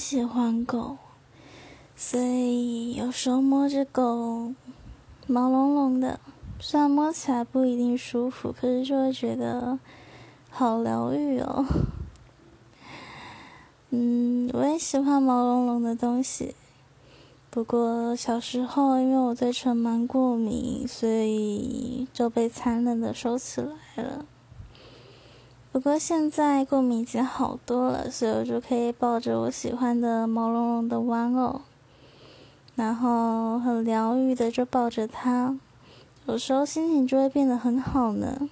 喜欢狗，所以有时候摸着狗毛茸茸的，虽然摸起来不一定舒服，可是就会觉得好疗愈哦。嗯，我也喜欢毛茸茸的东西。不过小时候，因为我对尘螨过敏，所以就被残忍的收起来了。不过现在过敏已经好多了，所以我就可以抱着我喜欢的毛茸茸的玩偶，然后很疗愈的就抱着它，有时候心情就会变得很好呢。